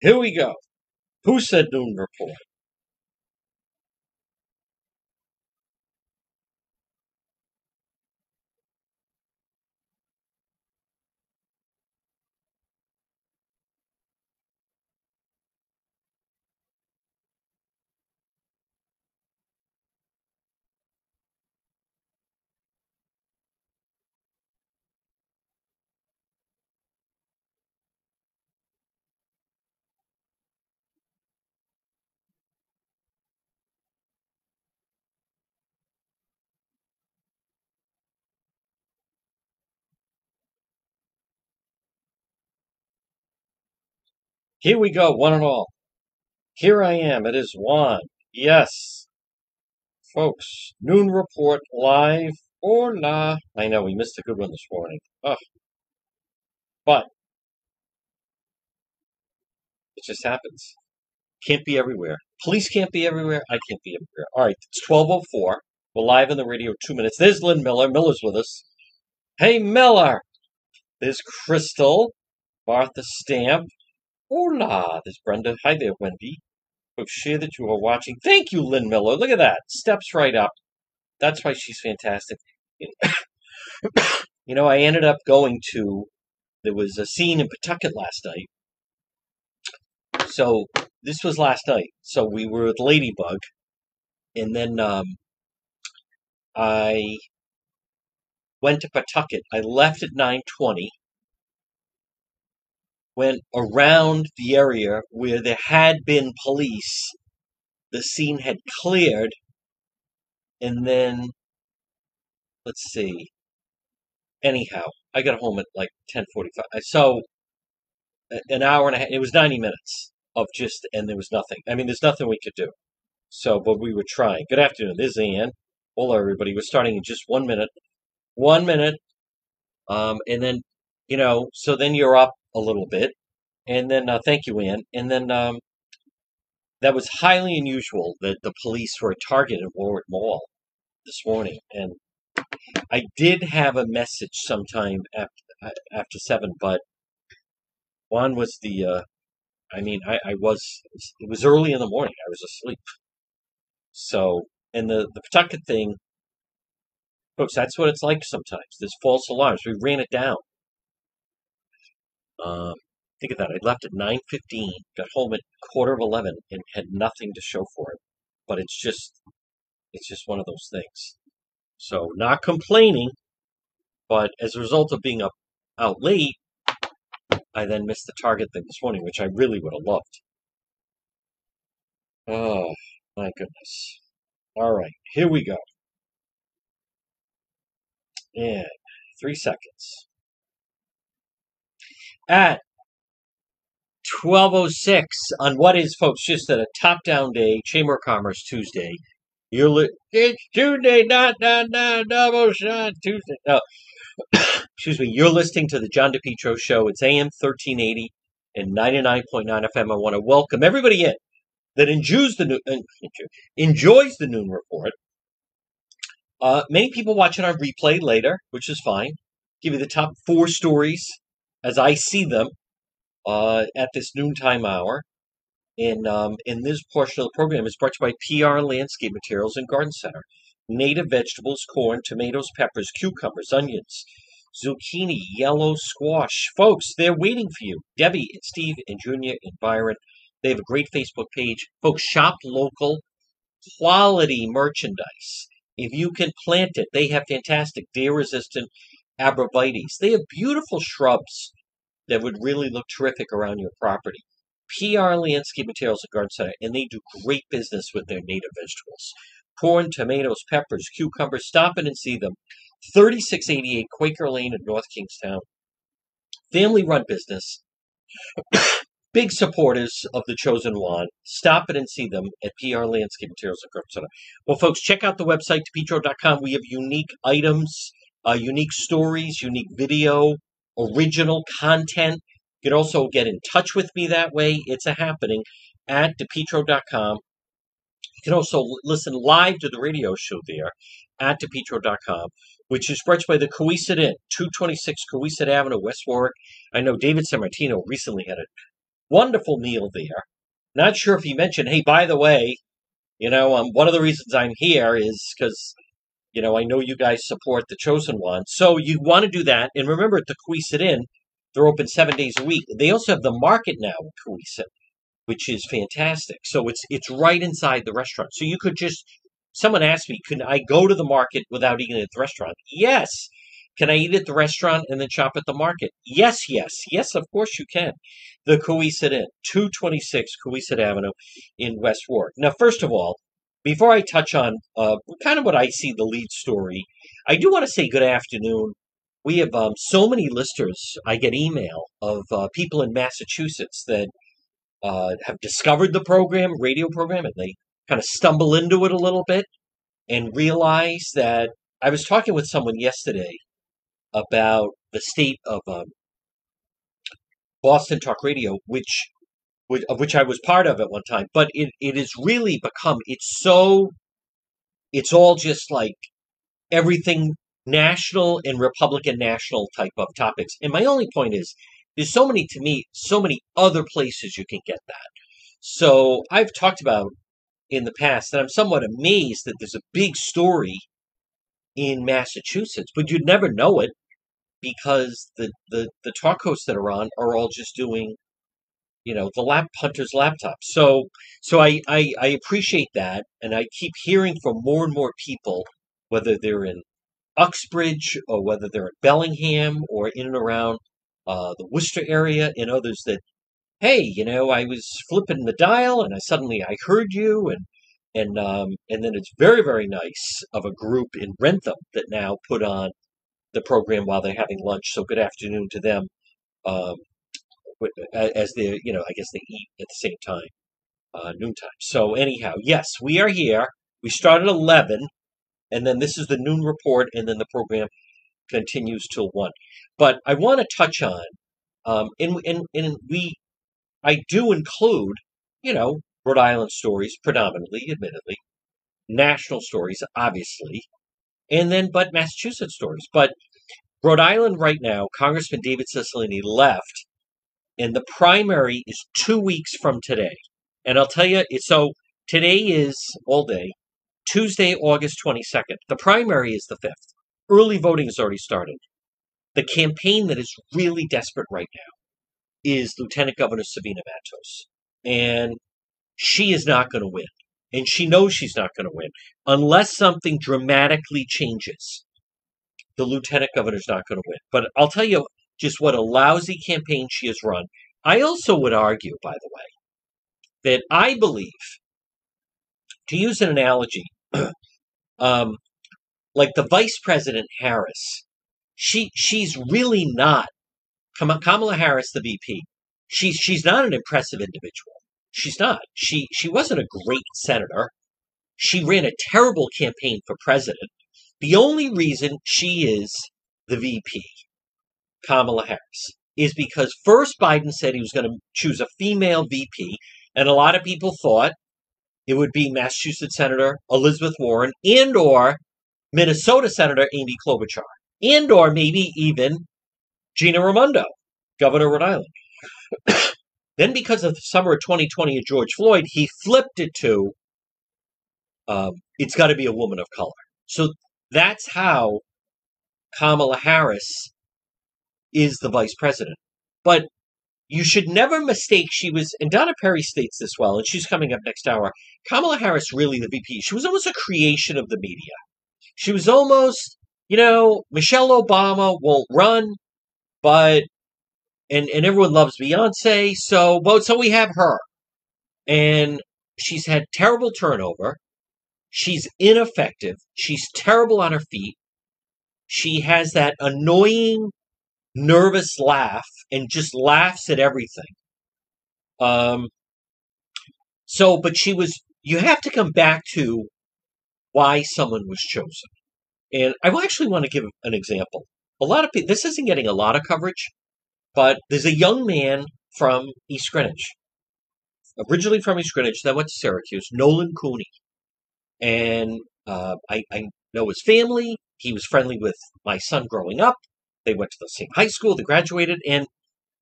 Here we go. Who said noon report? Here we go, one and all. Here I am. It is Juan. Yes, folks. Noon report live or nah. I know we missed a good one this morning. Ugh. But it just happens. Can't be everywhere. Police can't be everywhere. I can't be everywhere. All right, it's 12.04. We're live in the radio two minutes. There's Lynn Miller. Miller's with us. Hey, Miller. There's Crystal. Martha Stamp. Hola. There's Brenda. Hi there, Wendy. Folks, share that you are watching. Thank you, Lynn Miller. Look at that. Steps right up. That's why she's fantastic. You know, I ended up going to, there was a scene in Pawtucket last night. So this was last night. So we were with Ladybug. And then um, I went to Pawtucket. I left at 920. Went around the area where there had been police. The scene had cleared. And then, let's see. Anyhow, I got home at like 10:45. So a- an hour and a half. It was 90 minutes of just, and there was nothing. I mean, there's nothing we could do. So, but we were trying. Good afternoon. This is Ann. Hello, everybody. We're starting in just one minute. One minute. Um, and then, you know, so then you're up a little bit. And then, uh, thank you, Ann. And then, um, that was highly unusual that the police were targeted at Warwick Mall this morning. And I did have a message sometime after, after seven, but one was the, uh, I mean, I, I was, it was early in the morning. I was asleep. So, and the, the Pawtucket thing, folks, that's what it's like sometimes. There's false alarms. We ran it down. Um, think of that. I left at 9.15, got home at quarter of 11, and had nothing to show for it. But it's just, it's just one of those things. So, not complaining, but as a result of being up out late, I then missed the target thing this morning, which I really would have loved. Oh, my goodness. All right, here we go. And three seconds. At 1206 on what is, folks, just a top down day, Chamber of Commerce Tuesday. You're li- it's Tuesday, not, not, not, double shot Tuesday. No, excuse me. You're listening to the John DePetro Show. It's AM 1380 and 99.9 FM. I want to welcome everybody in that enjoys the, noon, enjoys the noon report. Uh, many people watching on replay later, which is fine. Give you the top four stories as I see them uh, at this noontime hour. In um, in this portion of the program is brought to you by PR Landscape Materials and Garden Center. Native vegetables, corn, tomatoes, peppers, cucumbers, onions, zucchini, yellow squash. Folks, they're waiting for you. Debbie and Steve and Junior and Byron. They have a great Facebook page. Folks, shop local, quality merchandise. If you can plant it, they have fantastic deer resistant arborvitaes. They have beautiful shrubs that would really look terrific around your property. PR Landscape Materials and Garden Center, and they do great business with their native vegetables. Corn, tomatoes, peppers, cucumbers. Stop in and see them. 3688 Quaker Lane in North Kingstown. Family run business. Big supporters of the Chosen One. Stop in and see them at PR Landscape Materials and Garden Center. Well, folks, check out the website, depetro.com. We have unique items, uh, unique stories, unique video, original content. You can also get in touch with me that way. It's a happening at depetro.com. You can also listen live to the radio show there at depetro.com, which is brought by the Cowesett Inn, 226 Cowesett Avenue, West Warwick. I know David Sammartino recently had a Wonderful meal there. Not sure if he mentioned, hey, by the way, you know, um, one of the reasons I'm here is because, you know, I know you guys support the Chosen One. So you want to do that. And remember, the Cowesett Inn, they're open seven days a week. They also have the market now at Cowesett, which is fantastic. So it's it's right inside the restaurant. So you could just, someone asked me, can I go to the market without eating at the restaurant? Yes. Can I eat at the restaurant and then shop at the market? Yes, yes, yes, of course you can. The Cowesett Inn, 226 Cowesett Avenue in West Warwick. Now, first of all, before I touch on uh, kind of what I see the lead story, I do want to say good afternoon. We have um, so many listers. I get email of uh, people in Massachusetts that uh, have discovered the program, radio program, and they kind of stumble into it a little bit and realize that I was talking with someone yesterday about the state of um, Boston Talk Radio, which of which I was part of at one time. But it, it has really become it's so it's all just like everything national and Republican national type of topics. And my only point is there's so many to me, so many other places you can get that. So I've talked about in the past that I'm somewhat amazed that there's a big story in Massachusetts, but you'd never know it because the, the, the talk hosts that are on are all just doing, you know, the lap hunter's laptop. So so I, I, I appreciate that, and I keep hearing from more and more people, whether they're in Uxbridge or whether they're in Bellingham or in and around uh, the Worcester area, and others that, hey, you know, I was flipping the dial and I suddenly I heard you, and and um, and then it's very very nice of a group in Wrentham that now put on the program while they're having lunch. So good afternoon to them um, as they, you know, I guess they eat at the same time, uh, noontime. So anyhow, yes, we are here. We start at 11, and then this is the noon report, and then the program continues till 1. But I want to touch on, um, and, and, and we, I do include, you know, Rhode Island stories predominantly, admittedly, national stories, obviously, and then but Massachusetts stories. But Rhode Island right now, Congressman David Cicilline left, and the primary is two weeks from today. And I'll tell you, so today is all day, Tuesday, August 22nd. The primary is the 5th. Early voting has already started. The campaign that is really desperate right now is Lieutenant Governor Sabina Matos. And she is not going to win and she knows she's not going to win unless something dramatically changes. The lieutenant governor's not going to win. But I'll tell you just what a lousy campaign she has run. I also would argue, by the way, that I believe, to use an analogy, um, like the Vice President Harris, she she's really not Kamala Harris, the VP. She's she's not an impressive individual. She's not. She she wasn't a great senator. She ran a terrible campaign for president. The only reason she is the VP, Kamala Harris, is because first Biden said he was going to choose a female VP, and a lot of people thought it would be Massachusetts Senator Elizabeth Warren and or Minnesota Senator Amy Klobuchar, and or maybe even Gina Raimondo, Governor of Rhode Island. Then, because of the summer of 2020 of George Floyd, he flipped it to um, it's got to be a woman of color. So that's how Kamala Harris is the vice president. But you should never mistake she was, and Donna Perry states this well, and she's coming up next hour. Kamala Harris, really the VP, she was almost a creation of the media. She was almost, you know, Michelle Obama won't run, but and and everyone loves Beyonce. So, well, so we have her, and she's had terrible turnover. She's ineffective. She's terrible on her feet. She has that annoying, nervous laugh and just laughs at everything. Um. So, but she was. You have to come back to why someone was chosen, and I actually want to give an example. A lot of people. This isn't getting a lot of coverage but there's a young man from East Greenwich, originally from East Greenwich, then went to Syracuse, Nolan Cooney. And uh, I, I know his family. He was friendly with my son growing up. They went to the same high school, they graduated, and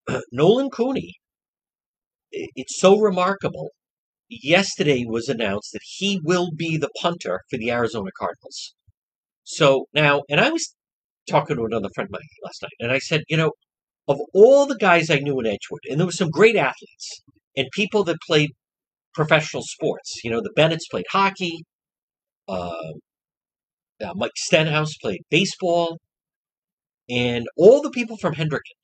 Nolan Cooney it's so remarkable. Yesterday was announced that he will be the punter for the Arizona Cardinals. So now, and I was talking to another friend of mine last night, and I said, you know, of all the guys I knew in Edgewood, and there were some great athletes and people that played professional sports. You know, the Bennetts played hockey. Uh, uh, Mike Stenhouse played baseball, and all the people from Hendricken.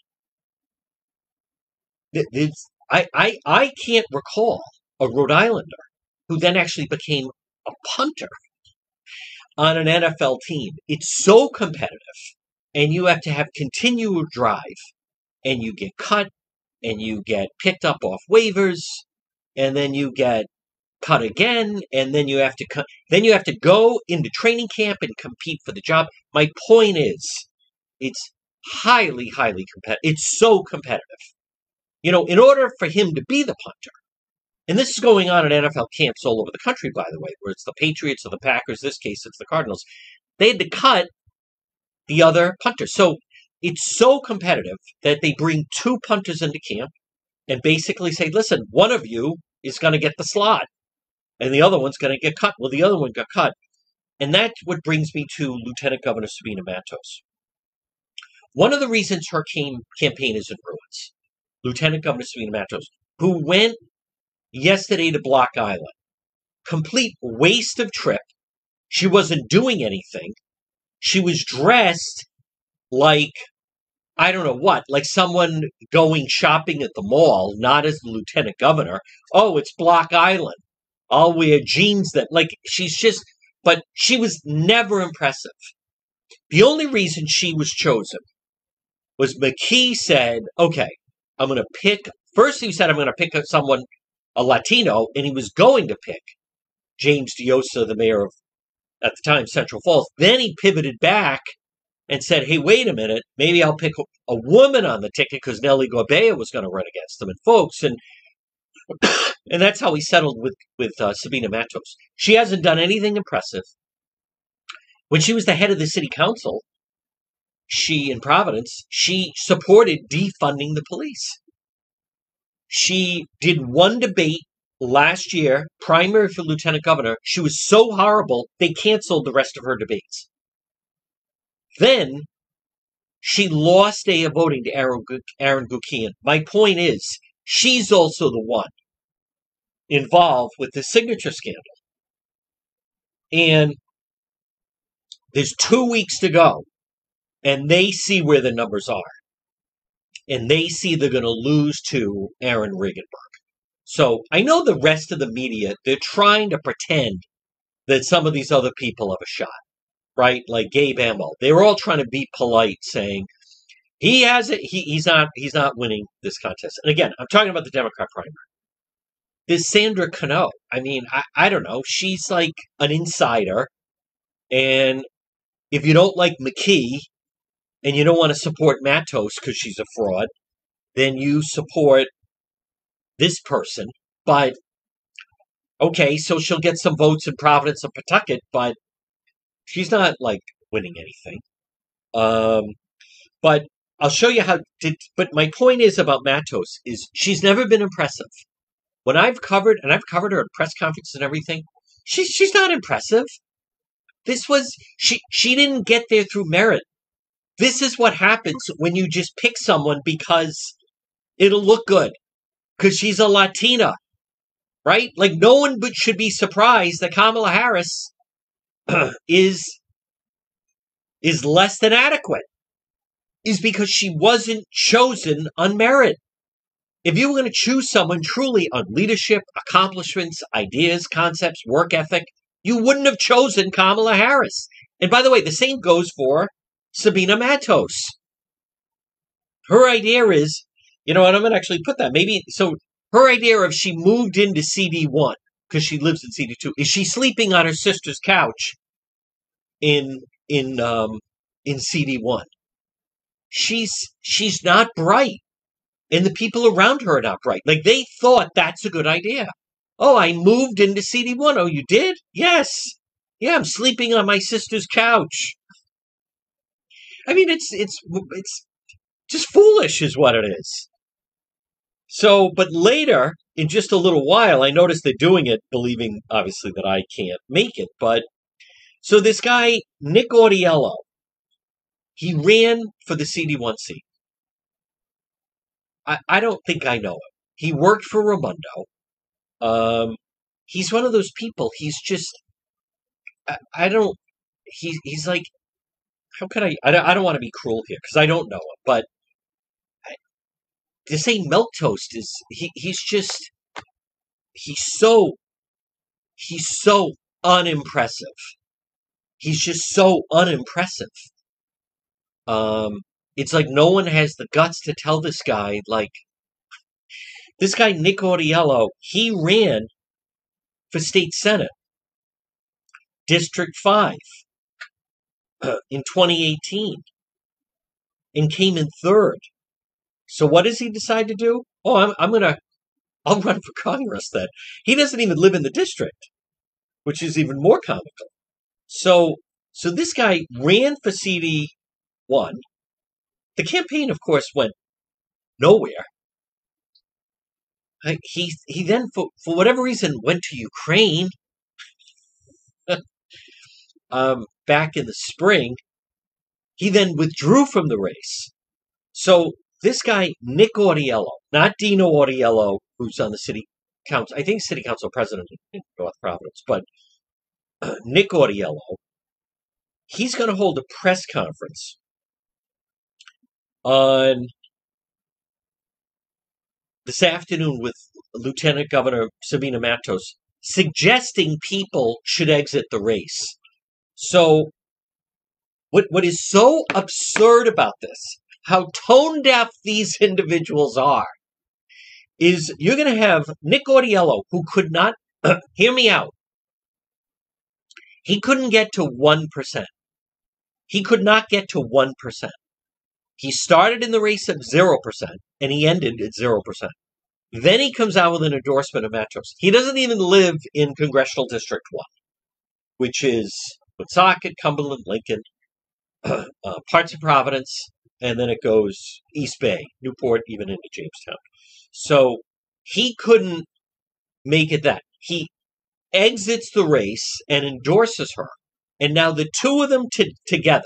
I, I, I can't recall a Rhode Islander who then actually became a punter on an NFL team. It's so competitive, and you have to have continual drive, and you get cut, and you get picked up off waivers, and then you get cut again, and then you have to then you have to go into training camp and compete for the job. My point is, it's highly, highly competitive. It's so competitive. You know, in order for him to be the punter, and this is going on in NFL camps all over the country, by the way, where it's the Patriots or the Packers. This case, it's the Cardinals. They had to cut the other punter. So it's so competitive that they bring two punters into camp and basically say, listen, one of you is going to get the slot and the other one's going to get cut. Well, the other one got cut. And that's what brings me to Lieutenant Governor Sabina Matos. One of the reasons her came, campaign is in ruins, Lieutenant Governor Sabina Matos, who went yesterday to Block Island, complete waste of trip. She wasn't doing anything. She was dressed like I don't know what, like someone going shopping at the mall, not as the lieutenant governor. Oh, it's Block Island. I'll wear jeans that, like, she's just, but she was never impressive. The only reason she was chosen was McKee said, okay, I'm going to pick, first he said, I'm going to pick someone, a Latino, and he was going to pick James Diossa, the mayor of, at the time, Central Falls. Then he pivoted back and said, hey, wait a minute, maybe I'll pick a woman on the ticket because Nellie Gorbea was going to run against them. And folks, and and that's how he settled with with uh, Sabina Matos. She hasn't done anything impressive. When she was the head of the city council, she in Providence, she supported defunding the police. She did one debate last year, primary for lieutenant governor. She was so horrible they canceled the rest of her debates. Then she lost a voting to Aaron, Aaron Guckian. My point is, she's also the one involved with the signature scandal. And there's two weeks to go, and they see where the numbers are. And they see they're going to lose to Aaron Regunberg. So I know the rest of the media, they're trying to pretend that some of these other people have a shot right? Like Gabe Amo. They were all trying to be polite, saying he has it. He, he's not. He's not winning this contest. And again, I'm talking about the Democrat primary. This Sandra Cano. I mean, I, I don't know. She's like an insider, and if you don't like McKee and you don't want to support Matos because she's a fraud, then you support this person. But okay, so she'll get some votes in Providence and Pawtucket, but She's not like winning anything. Um, but I'll show you how. Did, but my point is about Matos is she's never been impressive. When I've covered and I've covered her at press conferences and everything, she's she's not impressive. This was she she didn't get there through merit. This is what happens when you just pick someone because it'll look good because she's a Latina, right? Like no one but should be surprised that Kamala Harris is is less than adequate is because she wasn't chosen on merit. If you were going to choose someone truly on leadership, accomplishments, ideas, concepts, work ethic, you wouldn't have chosen Kamala Harris. And by the way, the same goes for Sabina Matos. Her idea is, you know, and I'm going to actually put that maybe so. Her idea of she moved into CD1 because she lives in CD2 is she sleeping on her sister's couch in in um, in CD1. She's she's not bright, and the people around her are not bright. Like they thought that's a good idea. Oh, I moved into CD1. Oh, you did? Yes. Yeah, I'm sleeping on my sister's couch. I mean, it's it's it's just foolish, is what it is. So, but later, in just a little while, I noticed they're doing it, believing obviously that I can't make it. But so this guy, Nick Autiello, he ran for the CD1 seat. I, I don't think I know him. He worked for Raimondo. Um, he's one of those people. He's just, I, I don't, he, he's like, how can I, I don't, I don't want to be cruel here because I don't know him, but I, to say milk toast is, he, he's just, he's so, he's so unimpressive. He's just so unimpressive. Um, it's like no one has the guts to tell this guy, like, this guy, Nick Autiello, he ran for state senate, District 5, in 2018, and came in third. So what does he decide to do? Oh, I'm, I'm going to, I'll run for Congress then. He doesn't even live in the district, which is even more comical. So, so this guy ran for CD one. The campaign, of course, went nowhere. He he then, for, for whatever reason, went to Ukraine um, back in the spring. He then withdrew from the race. So this guy, Nick Autiello, not Dino Autiello, who's on the city council, I think city council president in North Providence, but uh, Nick Autiello, he's going to hold a press conference on this afternoon with Lieutenant Governor Sabina Matos suggesting people should exit the race. So, what, what is so absurd about this, how tone deaf these individuals are, is you're going to have Nick Autiello, who could not, hear me out, he couldn't get to 1%. He could not get to 1%. He started in the race at 0%, and he ended at 0%. Then he comes out with an endorsement of Matos. He doesn't even live in Congressional District 1, which is Woonsocket, Cumberland, Lincoln, uh, parts of Providence, and then it goes East Bay, Newport, even into Jamestown. So he couldn't make it that. He exits the race and endorses her. And now the two of them t- together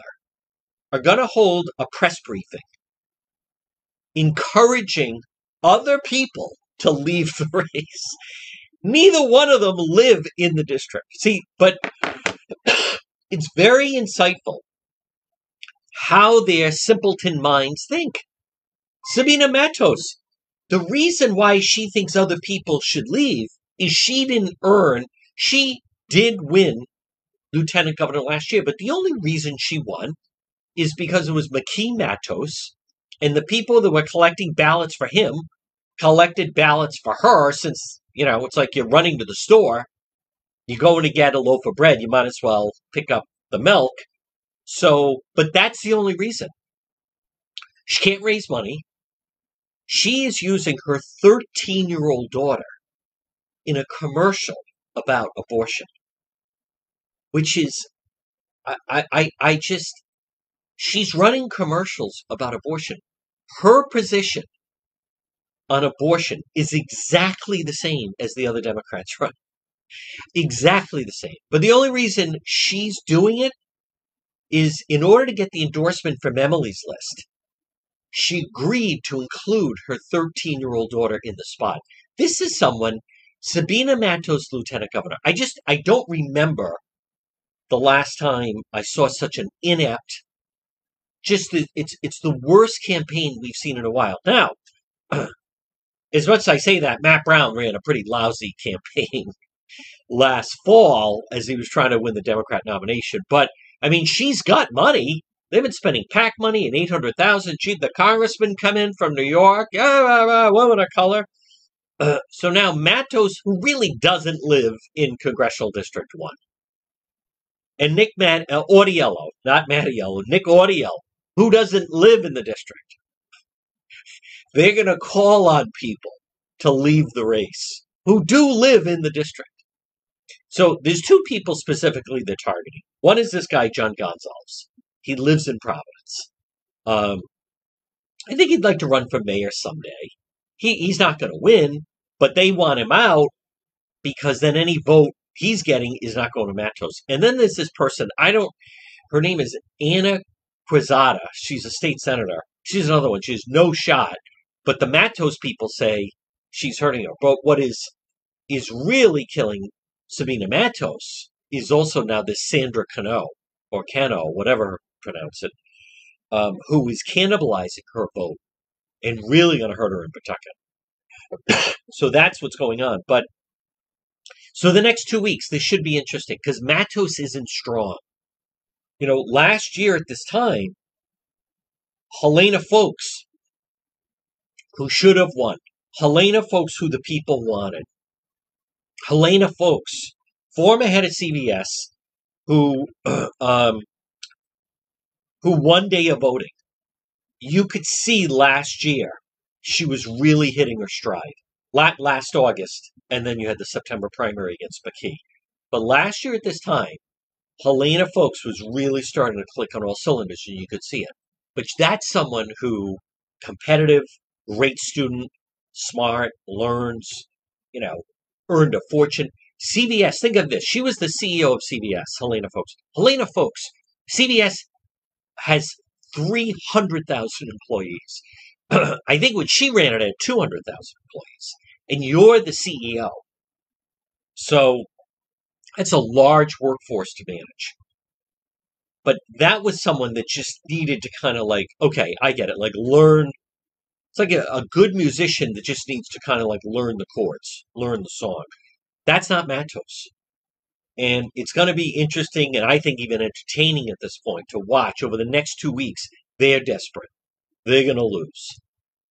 are going to hold a press briefing encouraging other people to leave the race. Neither one of them live in the district. See, but it's very insightful how their simpleton minds think. Sabina Matos, the reason why she thinks other people should leave is she didn't earn, she did win lieutenant governor last year, but the only reason she won is because it was McKee Matos and the people that were collecting ballots for him collected ballots for her since, you know, it's like you're running to the store. You're going to get a loaf of bread. You might as well pick up the milk. So, but that's the only reason. She can't raise money. She is using her 13 year old daughter in a commercial about abortion, which is, I, I, I just, She's running commercials about abortion. Her position on abortion is exactly the same as the other Democrats run. Exactly the same. But the only reason she's doing it is in order to get the endorsement from Emily's list. She agreed to include her 13 year old daughter in the spot. This is someone, Sabina Matos, Lieutenant Governor. I just, I don't remember the last time I saw such an inept just the, it's it's the worst campaign we've seen in a while. Now, as much as I say that, Matt Brown ran a pretty lousy campaign last fall as he was trying to win the Democrat nomination. But I mean, she's got money. They've been spending PAC money and eight hundred thousand. She, the congressman, come in from New York, ah, woman of color. Uh, so now Matos, who really doesn't live in congressional district one, and Nick Matt uh, Autiello, not Mattiello, Nick Autiello, who doesn't live in the district. They're going to call on people to leave the race who do live in the district. So there's two people specifically they're targeting. One is this guy, John Goncalves. He lives in Providence. Um, I think he'd like to run for mayor someday. he, he's not going to win, but they want him out because then any vote he's getting is not going to Matos. And then there's this person, I don't, her name is Ana Quezada. She's a state senator. She's another one. She's no shot. But the Matos people say she's hurting her. But what is is really killing Sabina Matos is also now this Sandra Cano or Cano, whatever pronounce it, um, who is cannibalizing her vote and really going to hurt her in Pawtucket. so that's what's going on. But so the next two weeks, this should be interesting because Matos isn't strong. You know, last year at this time, Helena Foulkes, who should have won, Helena Foulkes, who the people wanted, Helena Foulkes, former head of CVS, who um, who won day of voting. You could see last year she was really hitting her stride. Last August, and then you had the September primary against McKee. But last year at this time, Helena Foulkes was really starting to click on all cylinders, and you could see it. But that's someone who competitive, great student, smart, learns, you know, earned a fortune. CVS, think of this. She was the CEO of CVS, Helena Foulkes. Helena Foulkes, CVS has 300,000 employees. I think when she ran it, it had 200,000 employees. And you're the CEO. So that's a large workforce to manage. But that was someone that just needed to kind of like, okay, I get it. Like learn. It's like a, a good musician that just needs to kind of like learn the chords, learn the song. That's not Matos. And it's going to be interesting and I think even entertaining at this point to watch over the next two weeks. They're desperate. They're going to lose.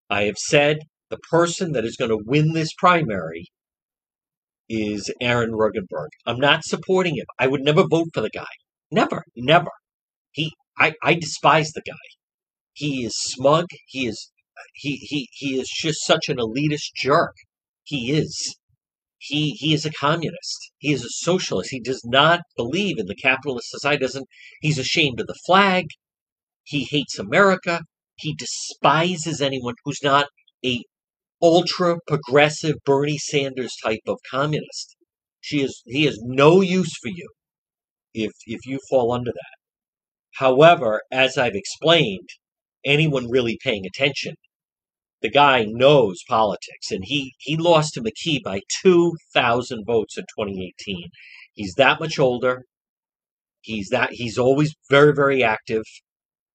I have said the person that is going to win this primary is Aaron Regunberg. I'm not supporting him. I would never vote for the guy. Never, never. He, I, I despise the guy. He is smug. He is, he, he, he is just such an elitist jerk. He is. He, he is a communist. He is a socialist. He does not believe in the capitalist society. Doesn't. He's ashamed of the flag. He hates America. He despises anyone who's not a ultra progressive Bernie Sanders type of communist. She is he has no use for you if if you fall under that. However, as I've explained, anyone really paying attention, the guy knows politics, and he he lost to McKee by two thousand votes in 2018. He's that much older. He's that he's always very very active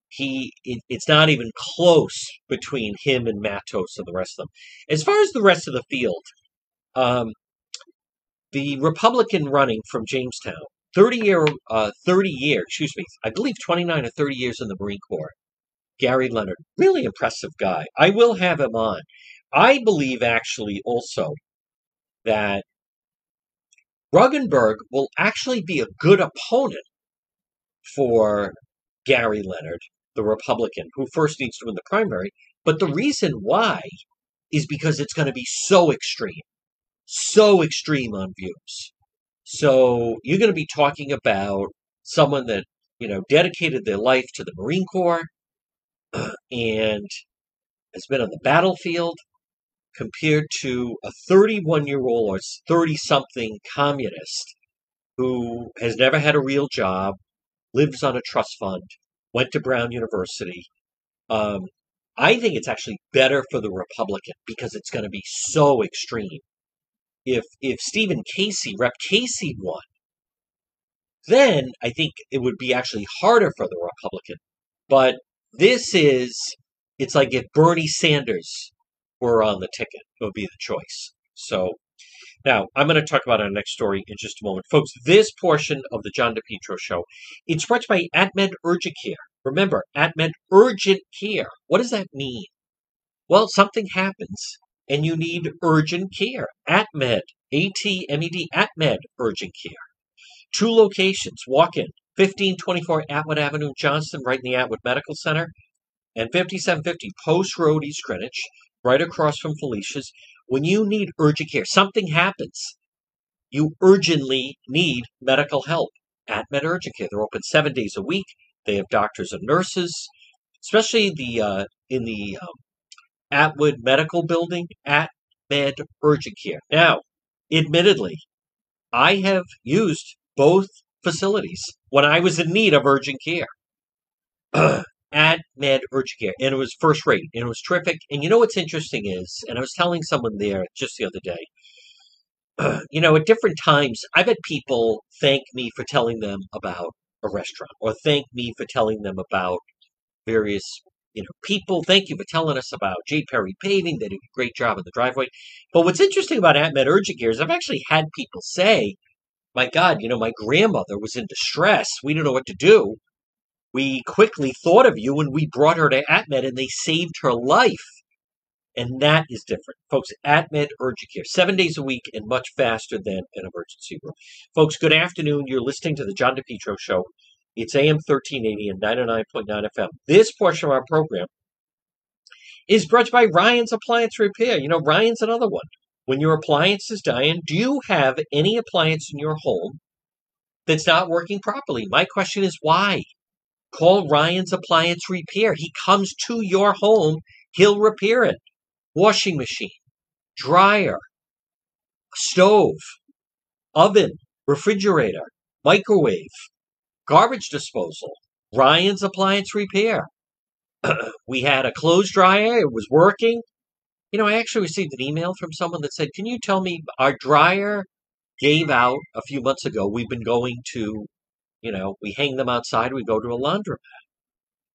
he it, it's not even close between him and Matos and the rest of them. As far as the rest of the field, um, the Republican running from Jamestown, thirty year, uh, thirty year, excuse me, I believe twenty nine or thirty years in the Marine Corps. Gary Leonard, really impressive guy. I will have him on. I believe actually also that Regunberg will actually be a good opponent for Gary Leonard the Republican, who first needs to win the primary. But the reason why is because it's going to be so extreme, so extreme on views. So you're going to be talking about someone that, you know, dedicated their life to the Marine Corps and has been on the battlefield compared to a 31 year old or 30 something communist who has never had a real job, lives on a trust fund, went to Brown University. Um, I think it's actually better for the Republican because it's going to be so extreme. If if Stephen Casey, Rep Casey won, then I think it would be actually harder for the Republican. But this is it's like if Bernie Sanders were on the ticket, it would be the choice. So now, I'm going to talk about our next story in just a moment. Folks, this portion of the John DePetro show, it's brought to you by AtMed Urgent Care. Remember, AtMed Urgent Care. What does that mean? Well, something happens and you need urgent care. AtMed, A-T-M-E-D, AtMed Urgent Care. Two locations, walk in, 1524 Atwood Avenue, Johnston, right in the Atwood Medical Center, and 5750 Post Road, East Greenwich, right across from Felicia's. When you need urgent care, something happens. You urgently need medical help AtMed Urgent Care. They're open seven days a week. They have doctors and nurses, especially the uh, in the um, Atwood Medical Building, at Med Urgent Care. Now, admittedly, I have used both facilities when I was in need of urgent care. at Med Urgent Care, and it was first rate, and it was terrific. And you know what's interesting is, and I was telling someone there just the other day, you know, at different times, I've had people thank me for telling them about a restaurant, or thank me for telling them about various, you know, people. Thank you for telling us about J. Perry Paving. They did a great job in the driveway. But what's interesting about AtMed Urgent Care is I've actually had people say, my God, you know, my grandmother was in distress. We didn't know what to do we quickly thought of you and we brought her to AtMed and they saved her life. And that is different. Folks, AtMed Urgent Care, seven days a week and much faster than an emergency room. Folks, good afternoon. You're listening to the John DePetro Show. It's AM 1380 and 99.9 FM. This portion of our program is brought by Ryan's Appliance Repair. You know, Ryan's another one. When your appliance is dying, do you have any appliance in your home that's not working properly? My question is why? Call Ryan's Appliance Repair. He comes to your home, he'll repair it. Washing machine, dryer, stove, oven, refrigerator, microwave, garbage disposal, Ryan's Appliance Repair. we had a clothes dryer, it was working. You know, I actually received an email from someone that said, Can you tell me our dryer gave out a few months ago? We've been going to you know, we hang them outside, we go to a laundromat.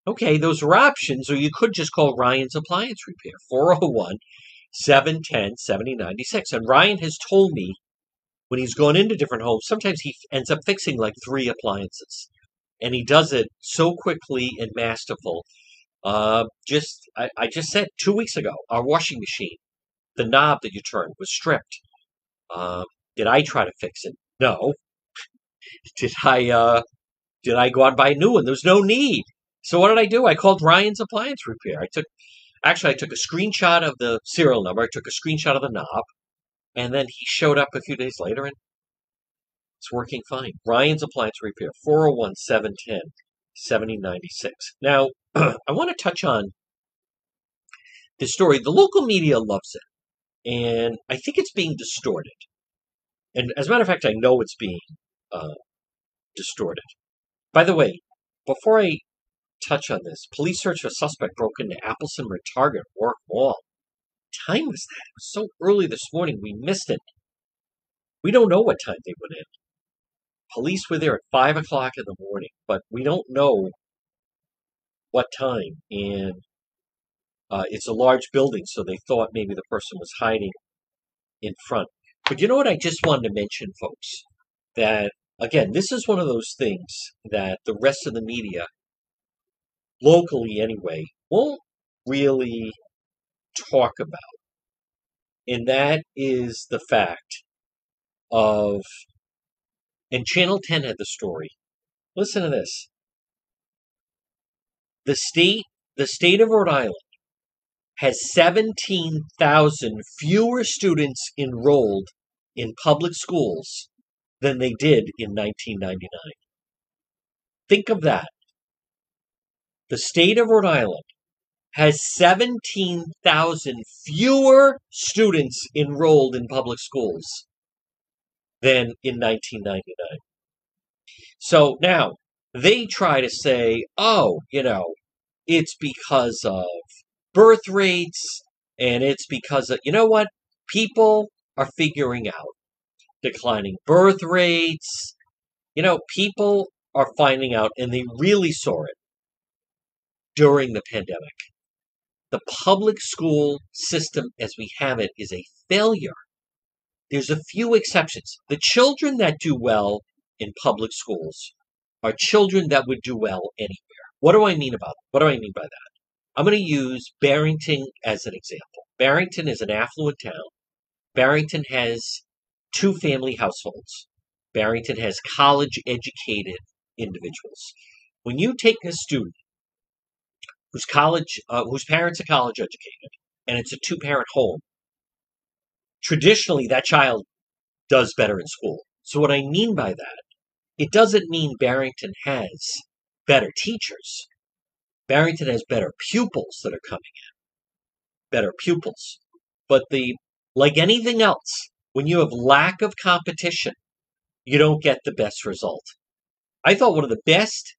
Okay, those are options, or you could just call Ryan's Appliance Repair, 401 710 7096. And Ryan has told me when he's gone into different homes, sometimes he ends up fixing like three appliances. And he does it so quickly and masterful. Uh, just I, I just said two weeks ago, our washing machine, the knob that you turn was stripped. Um, did I try to fix it? No did I uh, did I go out and buy a new one? There's no need. So what did I do? I called Ryan's Appliance Repair. I took actually I took a screenshot of the serial number. I took a screenshot of the knob, and then he showed up a few days later and it's working fine. Ryan's Appliance Repair, 401 710 7096. Now, I want to touch on this story. The local media loves it, and I think it's being distorted. And as a matter of fact, I know it's being uh, distorted. By the way, before I touch on this, police search for suspect broke into Appleson Target Warwick Mall. What time was that? It was so early this morning, we missed it. We don't know what time they went in. Police were there at 5 o'clock in the morning, but we don't know what time. And uh, it's a large building, so they thought maybe the person was hiding in front. But you know what I just wanted to mention, folks? That again, this is one of those things that the rest of the media, locally anyway, won't really talk about. And that is the fact of, and Channel 10 had the story. Listen to this. The state, the state of Rhode Island has 17,000 fewer students enrolled in public schools than they did in 1999. Think of that. The state of Rhode Island has 17,000 fewer students enrolled in public schools than in 1999. So now they try to say, oh, you know, it's because of birth rates and it's because of, you know what? People are figuring out declining birth rates. You know, people are finding out, and they really saw it during the pandemic. The public school system as we have it is a failure. There's a few exceptions. The children that do well in public schools are children that would do well anywhere. What do I mean about that? what do I mean by that? I'm going to use Barrington as an example. Barrington is an affluent town. Barrington has two family households. Barrington has college educated individuals. When you take a student whose college, uh, whose parents are college educated, and it's a two parent home, traditionally that child does better in school. So what I mean by that, it doesn't mean Barrington has better teachers. Barrington has better pupils that are coming in. better pupils. But the like anything else, when you have lack of competition, you don't get the best result. I thought one of the best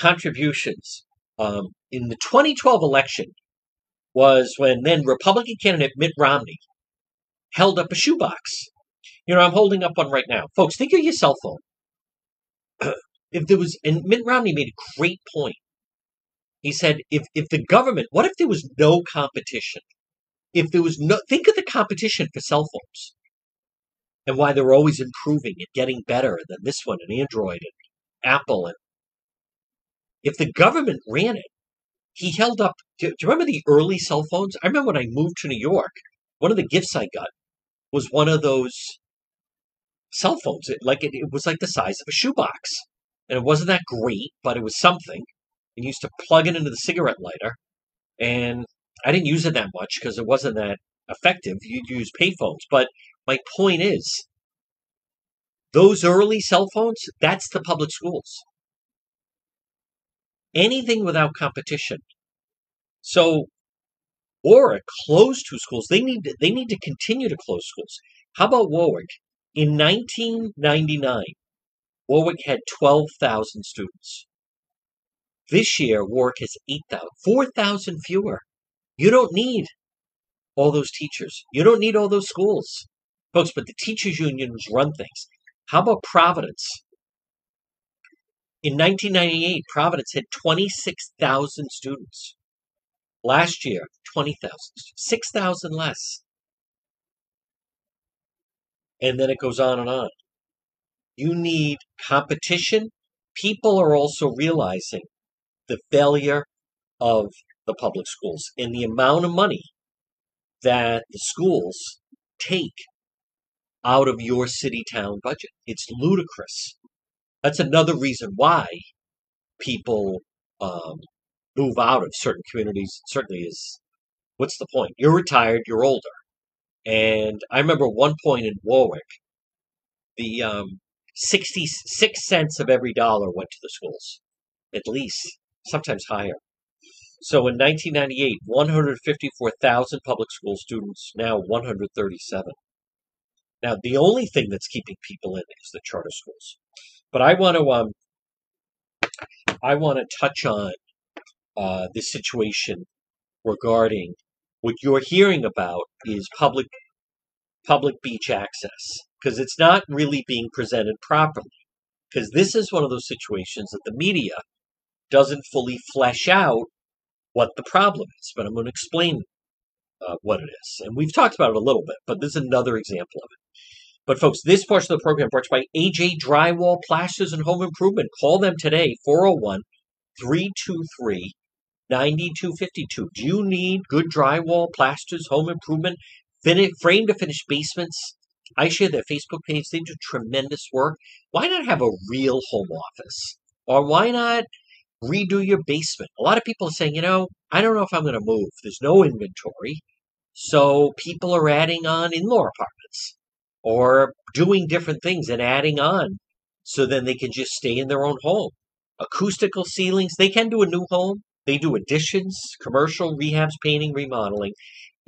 contributions um, in the 2012 election was when then Republican candidate Mitt Romney held up a shoebox. You know, I'm holding up one right now. Folks, think of your cell phone. if there was, and Mitt Romney made a great point. He said, if, if the government, what if there was no competition? If there was no, think of the competition for cell phones and why they're always improving and getting better than this one and Android and Apple. And if the government ran it, he held up. Do, do you remember the early cell phones? I remember when I moved to New York, one of the gifts I got was one of those cell phones. It, like it, it was like the size of a shoebox, and it wasn't that great, but it was something. And used to plug it into the cigarette lighter, and I didn't use it that much because it wasn't that effective. You'd use payphones, but my point is, those early cell phones, that's the public schools anything without competition. So Warwick close two schools. They need to, they need to continue to close schools. How about Warwick? In 1999, Warwick had 12,000 students. This year, Warwick has 8,000, 4,000 fewer. You don't need all those teachers. You don't need all those schools. Folks, but the teachers' unions run things. How about Providence? In 1998, Providence had 26,000 students. Last year, 20,000, 6,000 less. And then it goes on and on. You need competition. People are also realizing the failure of the public schools and the amount of money that the schools take out of your city town budget. It's ludicrous. That's another reason why people um, move out of certain communities. It Certainly, is what's the point? You're retired, you're older, and I remember one point in Warwick, the um, sixty-six cents of every dollar went to the schools, at least, sometimes higher. So in 1998, 154,000 public school students, now 137. Now, the only thing that's keeping people in is the charter schools. But I want to um, I want to touch on uh, this situation regarding what you're hearing about is public public beach access because it's not really being presented properly. Because this is one of those situations that the media doesn't fully flesh out what the problem is. But I'm going to explain uh, what it is. And we've talked about it a little bit, but this is another example of it. But folks, this portion of the program brought to you by AJ Drywall, Plasters, and Home Improvement. Call them today, 401 323 9252. Do you need good drywall, plasters, home improvement, fin- frame to finish basements? I share their Facebook page. They do tremendous work. Why not have a real home office? Or why not redo your basement? A lot of people are saying, you know, I don't know if I'm going to move. There's no inventory. So people are adding on in law apartments or doing different things and adding on so then they can just stay in their own home. Acoustical ceilings, they can do a new home. They do additions, commercial, rehabs, painting, remodeling.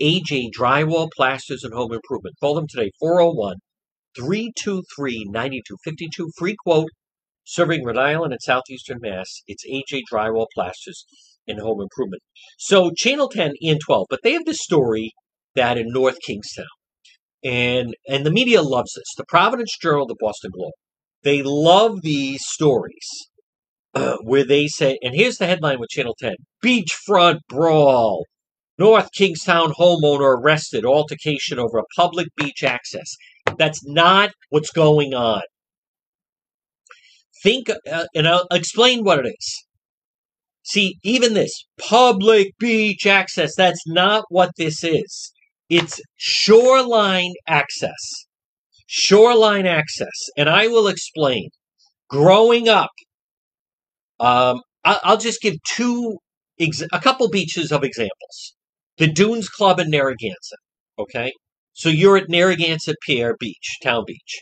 AJ Drywall, Plasters, and Home Improvement. Call them today, 401 323 9252. Free quote, serving Rhode Island and Southeastern Mass. It's AJ Drywall, Plasters, and Home Improvement. So, Channel 10 and 12, but they have this story that in North Kingstown, and and the media loves this. The Providence Journal, the Boston Globe, they love these stories uh, where they say, and here's the headline with Channel 10: Beachfront brawl. North Kingstown homeowner arrested, altercation over public beach access. That's not what's going on. Think, uh, and I'll explain what it is. See, even this public beach access, that's not what this is. It's shoreline access. Shoreline access. And I will explain. Growing up, um, I'll just give two, a couple beaches of examples. The Dunes Club in Narragansett. Okay. So you're at Narragansett Pier Beach, Town Beach.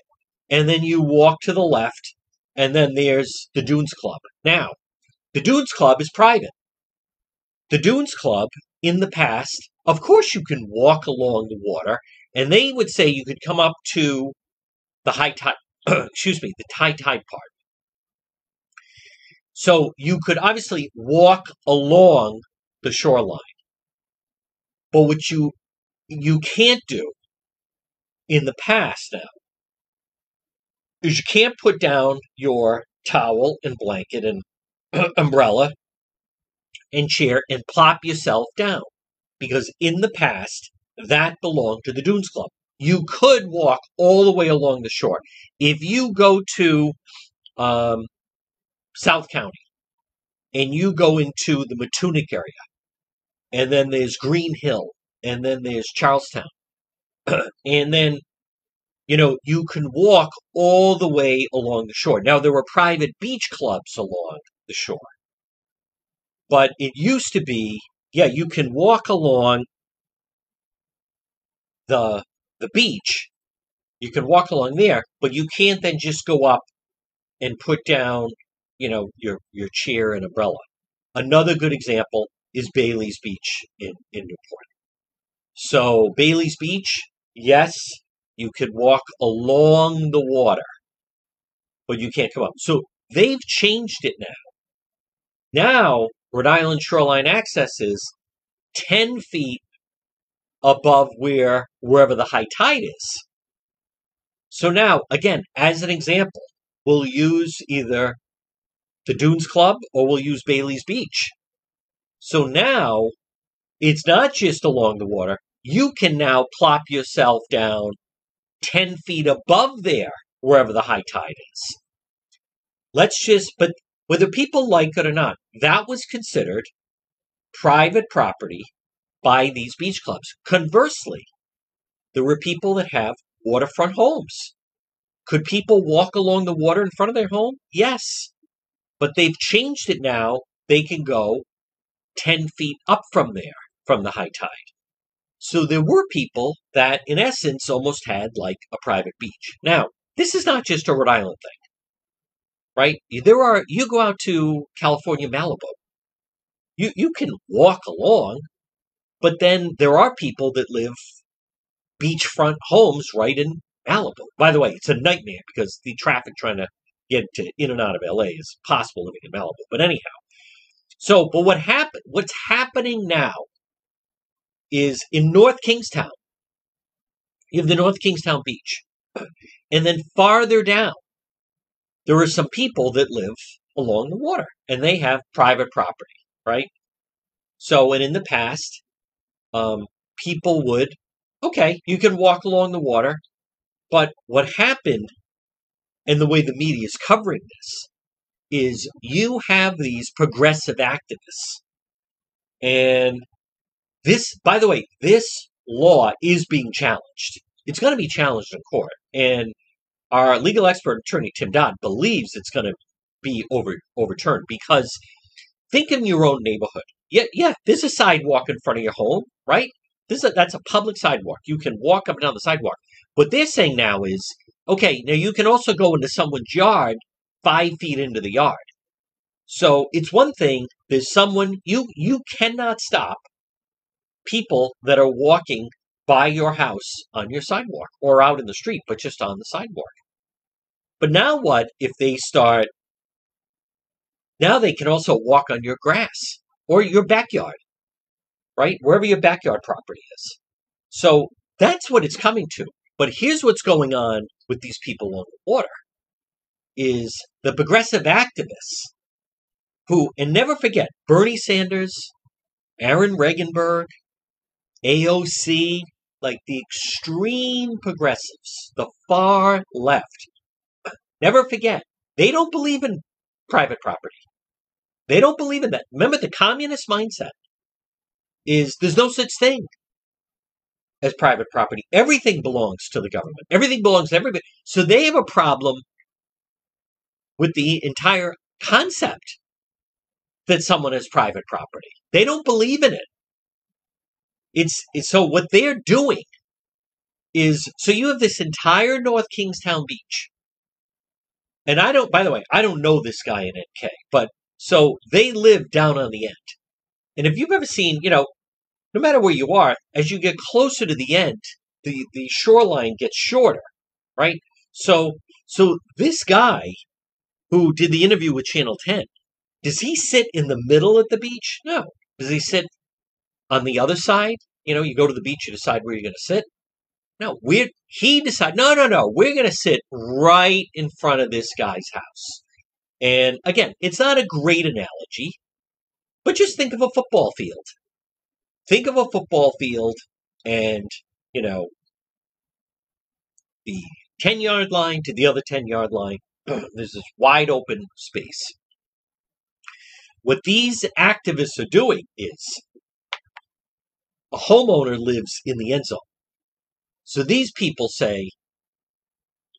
And then you walk to the left, and then there's the Dunes Club. Now, the Dunes Club is private. The Dunes Club in the past, of course, you can walk along the water, and they would say you could come up to the high tide, excuse me, the high tide part. So you could obviously walk along the shoreline. But what you you can't do in the past now is you can't put down your towel and blanket and umbrella and chair and plop yourself down because in the past that belonged to the Dunes Club. You could walk all the way along the shore. If you go to um, South County and you go into the Matunuck area, and then there's Green Hill, and then there's Charlestown, and then you know you can walk all the way along the shore. Now there were private beach clubs along the shore, but it used to be yeah you can walk along the the beach. You can walk along there, but you can't then just go up and put down, you know, your your chair and umbrella. Another good example is Bailey's Beach in, in Newport. So Bailey's Beach, yes, you could walk along the water, but you can't come up. So they've changed it now. Now, Rhode Island shoreline access is 10 feet above where wherever the high tide is. So now, again, as an example, we'll use either the Dunes Club or we'll use Bailey's Beach. So now it's not just along the water. You can now plop yourself down 10 feet above there, wherever the high tide is. Let's just, but whether people like it or not, that was considered private property by these beach clubs. Conversely, there were people that have waterfront homes. Could people walk along the water in front of their home? Yes. But they've changed it now. They can go 10 feet up from there, from the high tide. So there were people that, in essence, almost had like a private beach. Now, this is not just a Rhode Island thing, right? There are, you go out to California, Malibu, you, you can walk along, but then there are people that live beachfront homes right in Malibu. By the way, it's a nightmare because the traffic trying to get to in and out of LA is possible living in Malibu. But anyhow, so but what happened? What's happening now is in North Kingstown. You have the North Kingstown Beach, and then farther down, there are some people that live along the water, and they have private property, right? So, and in the past, um, people would, okay, you can walk along the water, but what happened, and the way the media is covering this, is you have these progressive activists. And this, by the way, this law is being challenged. It's going to be challenged in court. And our legal expert attorney, Tim Dodd, believes it's going to be over, overturned because think in your own neighborhood. Yeah, yeah, there's a sidewalk in front of your home, right? This is a, that's a public sidewalk. You can walk up and down the sidewalk. What they're saying now is, okay, now you can also go into someone's yard five feet into the yard. So it's one thing. There's someone you you cannot stop people that are walking by your house on your sidewalk or out in the street, but just on the sidewalk. But now what if they start? Now they can also walk on your grass or your backyard, right? Wherever your backyard property is. So that's what it's coming to. But here's what's going on with these people on the water is the progressive activists who, and never forget, Bernie Sanders, Aaron Regunberg, AOC, like the extreme progressives, the far left. Never forget, they don't believe in private property. They don't believe in that. Remember, the communist mindset is there's no such thing as private property. Everything belongs to the government. Everything belongs to everybody. So they have a problem with the entire concept that someone has private property. They don't believe in it. It's, it's so what they're doing is so you have this entire North Kingstown beach. And I don't by the way, I don't know this guy in NK, but so they live down on the end. And if you've ever seen, you know, no matter where you are, as you get closer to the end, the, the shoreline gets shorter, right? So, so this guy who did the interview with Channel 10, does he sit in the middle at the beach? No. Does he sit on the other side? You know, you go to the beach, you decide where you're going to sit. No, we he decided, no, no, no, we're going to sit right in front of this guy's house. And again, it's not a great analogy, but just think of a football field. Think of a football field and, you know, the 10 yard line to the other 10 yard line. There's this wide open space. What these activists are doing is a homeowner lives in the end zone. So these people say,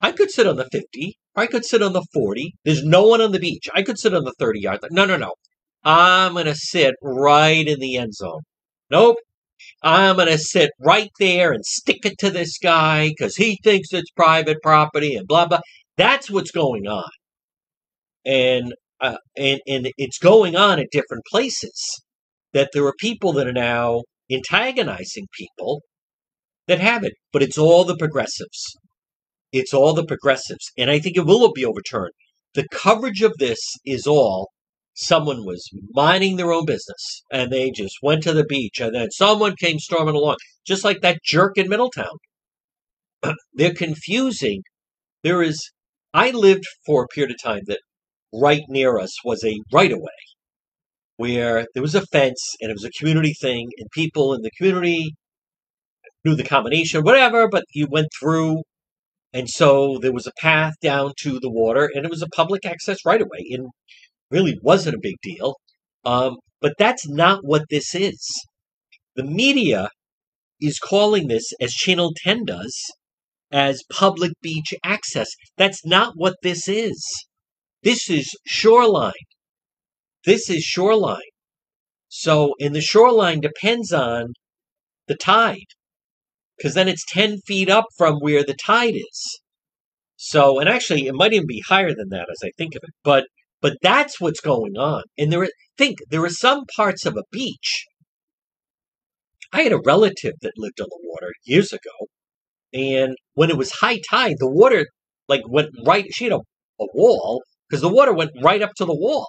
I could sit on the 50, I could sit on the 40. There's no one on the beach. I could sit on the 30 yard line. No, no, no. I'm going to sit right in the end zone. Nope. I'm going to sit right there and stick it to this guy because he thinks it's private property and blah, blah. That's what's going on. And, uh, and, and it's going on at different places. That there are people that are now antagonizing people that have it, but it's all the progressives. It's all the progressives. And I think it will be overturned. The coverage of this is all someone was minding their own business and they just went to the beach and then someone came storming along, just like that jerk in Middletown. They're confusing. There is, I lived for a period of time that right near us was a right of way where there was a fence and it was a community thing and people in the community knew the combination, whatever, but you went through. And so there was a path down to the water and it was a public access right away and really wasn't a big deal. Um, but that's not what this is. The media is calling this, as Channel 10 does, as public beach access. That's not what this is. This is shoreline. This is shoreline. So, and the shoreline depends on the tide because then it's 10 feet up from where the tide is. So, and actually, it might even be higher than that as I think of it. But, but that's what's going on. And there, think there are some parts of a beach. I had a relative that lived on the water years ago, and when it was high tide, the water like went right. She had a, a wall because the water went right up to the wall.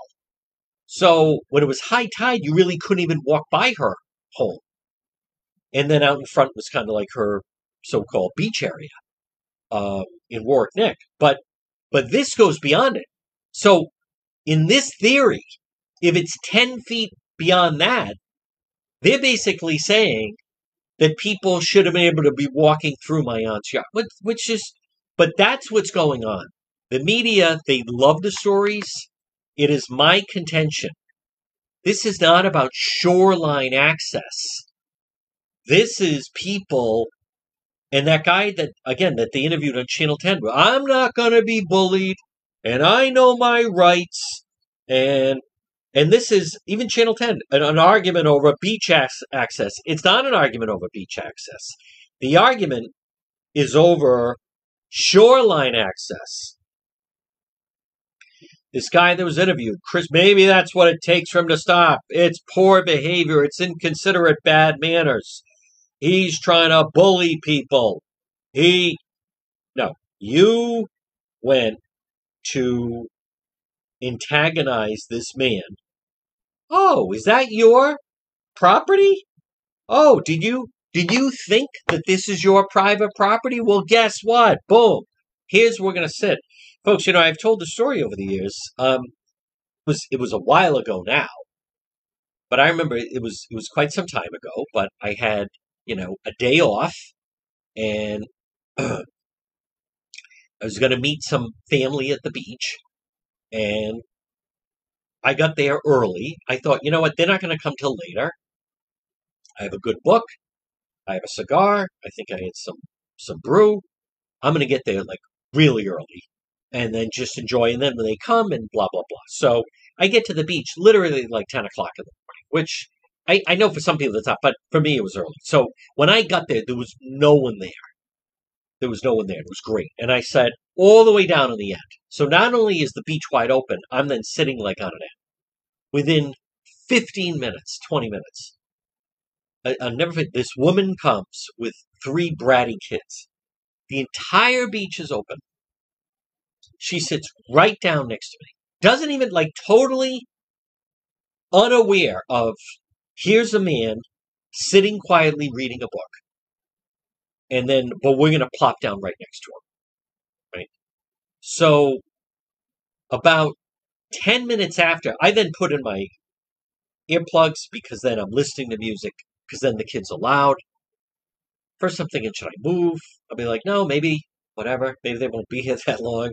So when it was high tide, you really couldn't even walk by her home and then out in front was kind of like her so-called beach area um, in Warwick Neck. But but this goes beyond it. So in this theory, if it's ten feet beyond that, they're basically saying that people should have been able to be walking through my aunt's yard, which, which is, but that's what's going on. The media, they love the stories. It is my contention. This is not about shoreline access. This is people, and that guy that, again, that they interviewed on Channel 10, I'm not going to be bullied, and I know my rights, and and this is even Channel 10, an, an argument over beach access. It's not an argument over beach access. The argument is over shoreline access. This guy that was interviewed, Chris, maybe that's what it takes for him to stop. It's poor behavior. It's inconsiderate bad manners. He's trying to bully people. He, no, you went to antagonize this man. Oh, is that your property? Oh, did you did you think that this is your private property? Well, guess what? Boom. Here's where we're gonna sit. Folks, you know, I've told the story over the years. Um it was it was a while ago now. But I remember it was it was quite some time ago, but I had you know, a day off and I was going to meet some family at the beach and I got there early. I thought, you know what, they're not going to come till later. I have a good book. I have a cigar. I think I had some some brew. I'm going to get there like really early and then just enjoy. And then when they come and blah, blah, blah. So I get to the beach literally like 10 o'clock in the morning, which I, I know for some people it's not, but for me it was early. So when I got there, there was no one there. There was no one there. It was great. And I sat all the way down in the end. So not only is the beach wide open, I'm then sitting like on an end. Within 15 minutes, 20 minutes, I, I'll never forget. This woman comes with three bratty kids. The entire beach is open. She sits right down next to me. Doesn't even like totally unaware of here's a man sitting quietly reading a book. And then, but we're going to plop down right next to him. Right. So about 10 minutes after, I then put in my earplugs because then I'm listening to music because then the kids are loud. First, I'm thinking, should I move? I'll be like, no, maybe, whatever. Maybe they won't be here that long.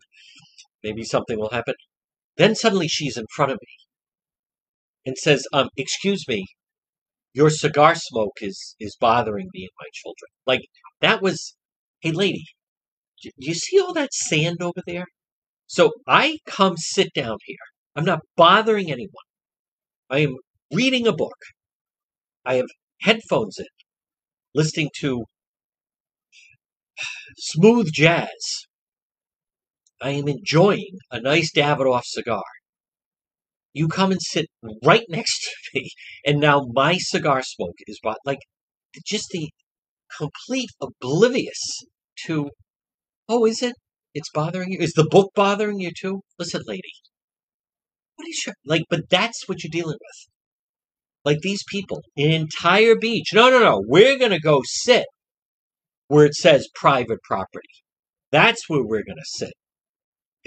Maybe something will happen. Then suddenly she's in front of me and says, um, excuse me, your cigar smoke is is bothering me and my children. Like that was, hey lady, do you see all that sand over there? So I come sit down here. I'm not bothering anyone. I am reading a book. I have headphones in, listening to smooth jazz. I am enjoying a nice Davidoff cigar. You come and sit right next to me, and now my cigar smoke is brought like just the complete oblivious to. Oh, is it? It's bothering you. Is the book bothering you too? Listen, lady. What is your like? But that's what you're dealing with. Like these people, an entire beach. No, no, no. We're gonna go sit where it says private property. That's where we're gonna sit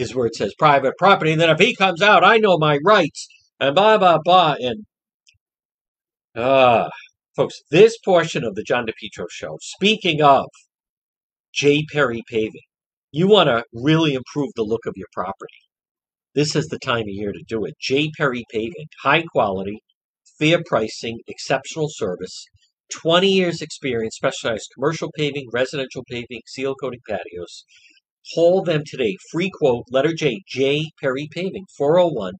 is where it says private property. And then if he comes out, I know my rights and blah, blah, blah. And, uh, folks, this portion of the John DePetro show, speaking of J. Perry Paving, you want to really improve the look of your property. This is the time of year to do it. J. Perry Paving, high quality, fair pricing, exceptional service, 20 years experience, specialized commercial paving, residential paving, seal coating patios. Call them today. Free quote, letter J, J. Perry Paving, 401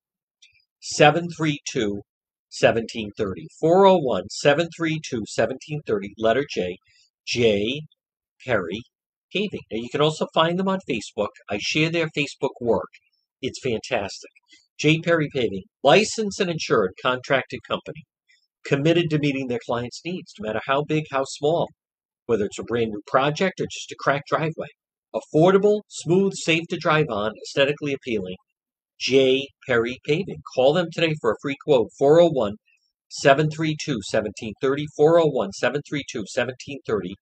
732 1730. 401 732 1730, letter J, J. Perry Paving. Now, you can also find them on Facebook. I share their Facebook work. It's fantastic. J. Perry Paving, licensed and insured contracted company, committed to meeting their clients' needs, no matter how big, how small, whether it's a brand new project or just a cracked driveway. Affordable, smooth, safe to drive on, aesthetically appealing. J. Perry Paving. Call them today for a free quote 401 732 1730. 401 732 1730.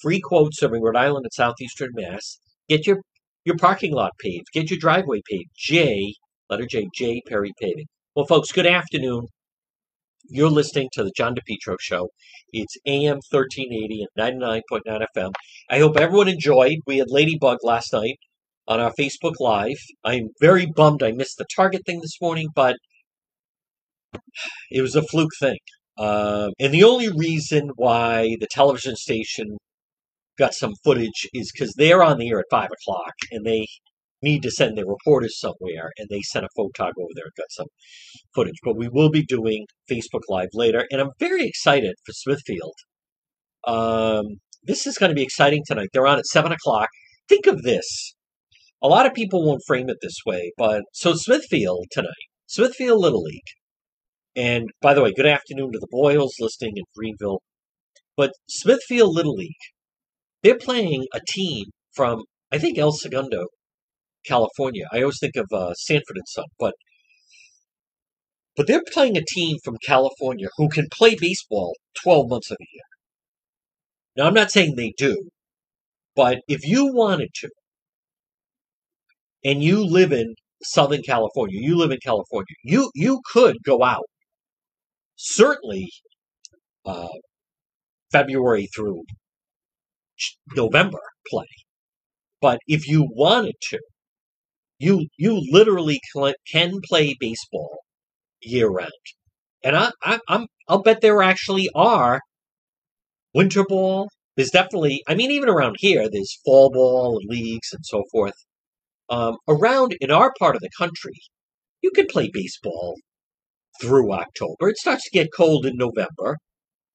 Free quote serving Rhode Island and southeastern Mass. Get your, your parking lot paved. Get your driveway paved. J. Letter J. J. Perry Paving. Well, folks, good afternoon. You're listening to the John DePetro Show. It's AM 1380 and 99.9 FM. I hope everyone enjoyed. We had Ladybug last night on our Facebook Live. I'm very bummed I missed the Target thing this morning, but it was a fluke thing. Uh, and the only reason why the television station got some footage is because they're on the air at 5 o'clock and they need to send their reporters somewhere, and they sent a photog over there and got some footage. But we will be doing Facebook Live later, and I'm very excited for Smithfield. Um, this is going to be exciting tonight. They're on at 7 o'clock. Think of this. A lot of people won't frame it this way, but so Smithfield tonight, Smithfield Little League. And by the way, good afternoon to the Boyles listening in Greenville. But Smithfield Little League, they're playing a team from, I think, El Segundo, California. I always think of uh, Sanford and Son, but but they're playing a team from California who can play baseball 12 months of the year. Now, I'm not saying they do, but if you wanted to, and you live in Southern California, you live in California, you you could go out. Certainly, uh, February through November play. But if you wanted to, you you literally can play baseball year round, and I, I I'm I'll bet there actually are winter ball. There's definitely, I mean, even around here, there's fall ball leagues and so forth. Um, around in our part of the country, you can play baseball through October. It starts to get cold in November.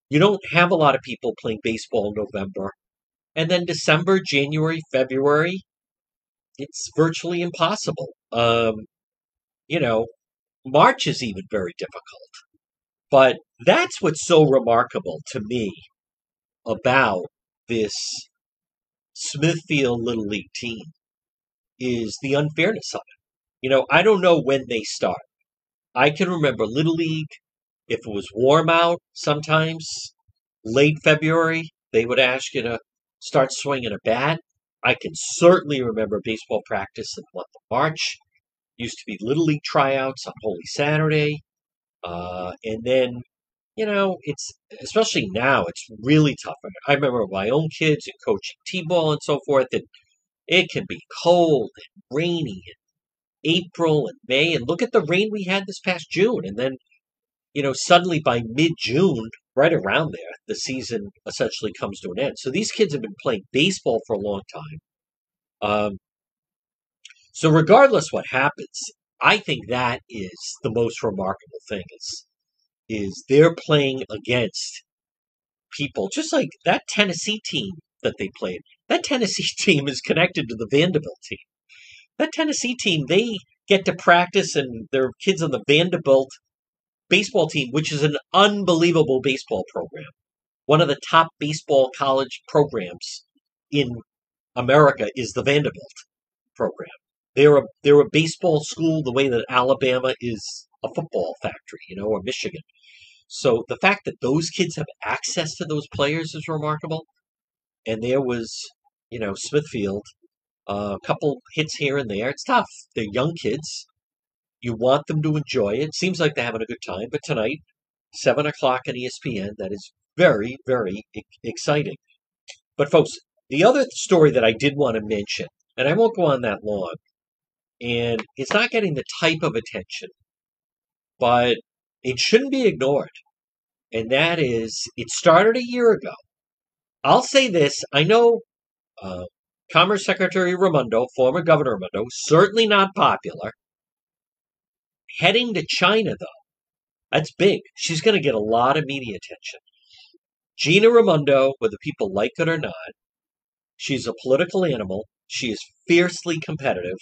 You don't have a lot of people playing baseball in November. And then December, January, February, it's virtually impossible. Um, you know, March is even very difficult. But that's what's so remarkable to me about this Smithfield Little League team is the unfairness of it. You know, I don't know when they start. I can remember Little League, if it was warm out sometimes, late February, they would ask you to start swinging a bat. I can certainly remember baseball practice in the month of March. Used to be Little League tryouts on Holy Saturday. Uh, and then, you know, it's especially now, it's really tough. I remember my own kids and coaching T ball and so forth, and it can be cold and rainy in April and May. And look at the rain we had this past June. And then, you know, suddenly by mid June, right around there, the season essentially comes to an end. So these kids have been playing baseball for a long time. Um, so regardless what happens, I think that is the most remarkable thing is is they're playing against people just like that Tennessee team that they played. That Tennessee team is connected to the Vanderbilt team. That Tennessee team, they get to practice and their kids on the Vanderbilt baseball team, which is an unbelievable baseball program. One of the top baseball college programs in America is the Vanderbilt program. They're a they're a baseball school the way that Alabama is a football factory, you know, or Michigan. So the fact that those kids have access to those players is remarkable. And there was, you know, Smithfield, uh, a couple hits here and there. It's tough. They're young kids. You want them to enjoy it. Seems like they're having a good time. But tonight, 7 o'clock on ESPN, that is very, very exciting. But, folks, the other story that I did want to mention, and I won't go on that long, and it's not getting the type of attention, but it shouldn't be ignored. And that is, it started a year ago. I'll say this I know uh, Commerce Secretary Raimondo, former Governor Raimondo, certainly not popular. Heading to China, though, that's big. She's going to get a lot of media attention. Gina Raimondo, whether people like it or not, she's a political animal. She is fiercely competitive.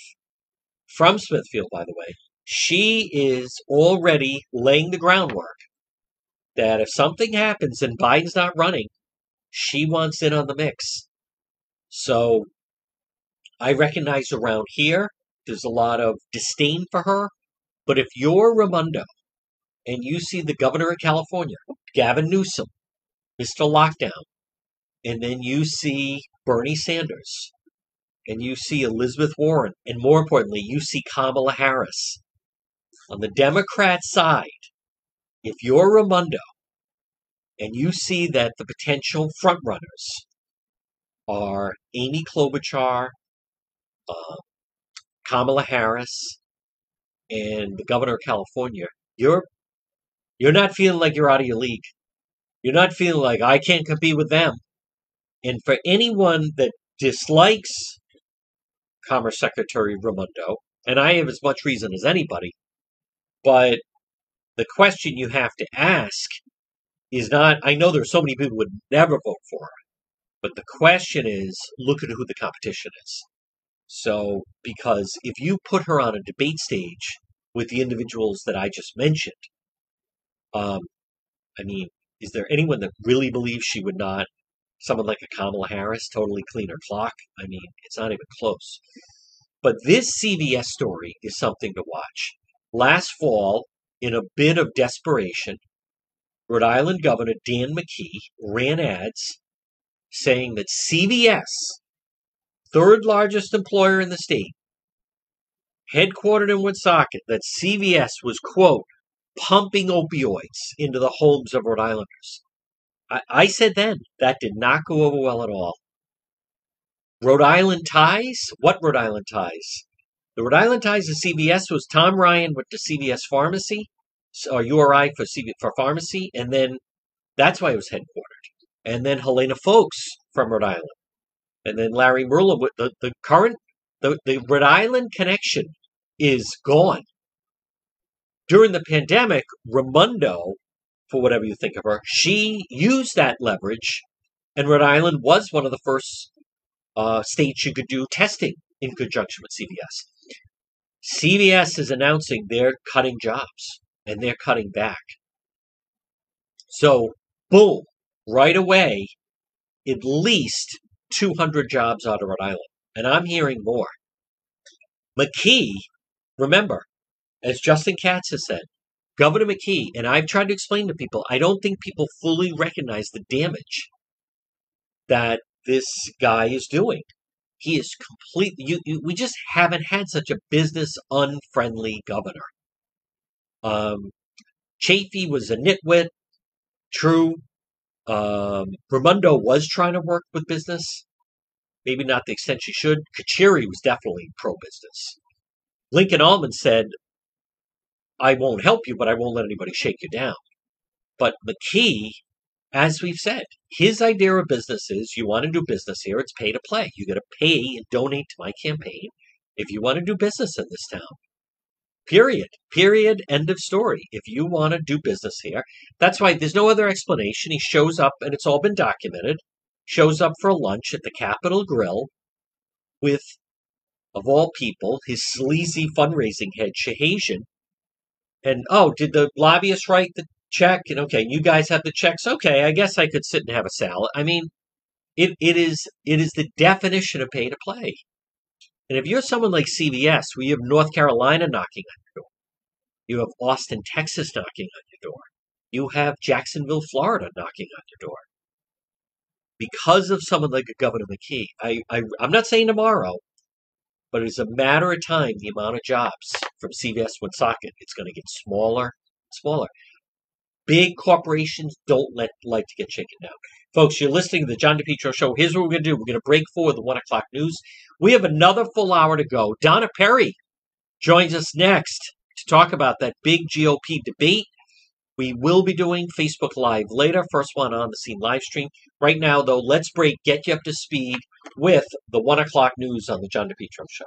From Smithfield, by the way. She is already laying the groundwork that if something happens and Biden's not running, she wants in on the mix. So I recognize around here, there's a lot of disdain for her. But if you're Raimondo and you see the governor of California, Gavin Newsom, Mr. Lockdown, and then you see Bernie Sanders, and you see Elizabeth Warren, and more importantly, you see Kamala Harris. On the Democrat side, if you're Raimondo and you see that the potential frontrunners are Amy Klobuchar, uh, Kamala Harris, and the governor of California, you're you're not feeling like you're out of your league. You're not feeling like I can't compete with them. And for anyone that dislikes Commerce Secretary Raimondo, and I have as much reason as anybody, but the question you have to ask is not I know there's so many people would never vote for her, but the question is look at who the competition is. So, because if you put her on a debate stage with the individuals that I just mentioned, um, I mean, is there anyone that really believes she would not, someone like a Kamala Harris, totally clean her clock? I mean, it's not even close. But this CVS story is something to watch. Last fall, in a bit of desperation, Rhode Island Governor Dan McKee ran ads saying that CVS, third largest employer in the state, headquartered in Woonsocket, that CVS was, quote, pumping opioids into the homes of Rhode Islanders. I, I said then that did not go over well at all. Rhode Island ties? What Rhode Island ties? The Rhode Island ties to CVS was Tom Ryan with the CVS pharmacy, or URI for CV, for pharmacy, and then that's why it was headquartered. And then Helena Foulkes from Rhode Island, and then Larry Merlo. The, the current the, the Rhode Island connection is gone. During the pandemic, Raimondo, for whatever you think of her, she used that leverage, and Rhode Island was one of the first uh, states you could do testing in conjunction with CVS. CVS is announcing they're cutting jobs and they're cutting back. So, boom, right away, at least 200 jobs out of Rhode Island. And I'm hearing more. McKee, remember, as Justin Katz has said, Governor McKee, and I've tried to explain to people, I don't think people fully recognize the damage that this guy is doing. He is completely, you, you, we just haven't had such a business unfriendly governor. Um, Chafee was a nitwit, true. Um, Raimondo was trying to work with business, maybe not the extent she should. Carcieri was definitely pro business. Lincoln Almond said, I won't help you, but I won't let anybody shake you down. But McKee, as we've said, his idea of business is you want to do business here, it's pay to play. You got to pay and donate to my campaign if you want to do business in this town. Period. Period. End of story. If you want to do business here, that's why there's no other explanation. He shows up, and it's all been documented, shows up for lunch at the Capital Grille with, of all people, his sleazy fundraising head, Shahazian, and oh, did the lobbyist write the check? And okay, you guys have the checks. Okay, I guess I could sit and have a salad. I mean, it, it is it is the definition of pay to play. And if you're someone like CVS, where you have North Carolina knocking on your door, you have Austin, Texas knocking on your door, you have Jacksonville, Florida knocking on your door. Because of someone like Governor McKee, I, I I'm not saying tomorrow, but it's a matter of time, the amount of jobs from CVS Woonsocket, it's going to get smaller, smaller. Big corporations don't let like to get shaken down. Folks, you're listening to the John DePetro Show. Here's what we're going to do. We're going to break for the 1 o'clock news. We have another full hour to go. Donna Perry joins us next to talk about that big GOP debate. We will be doing Facebook Live later. First one on the scene live stream. Right now, though, let's break, get you up to speed with the 1 o'clock news on the John DePetro Show.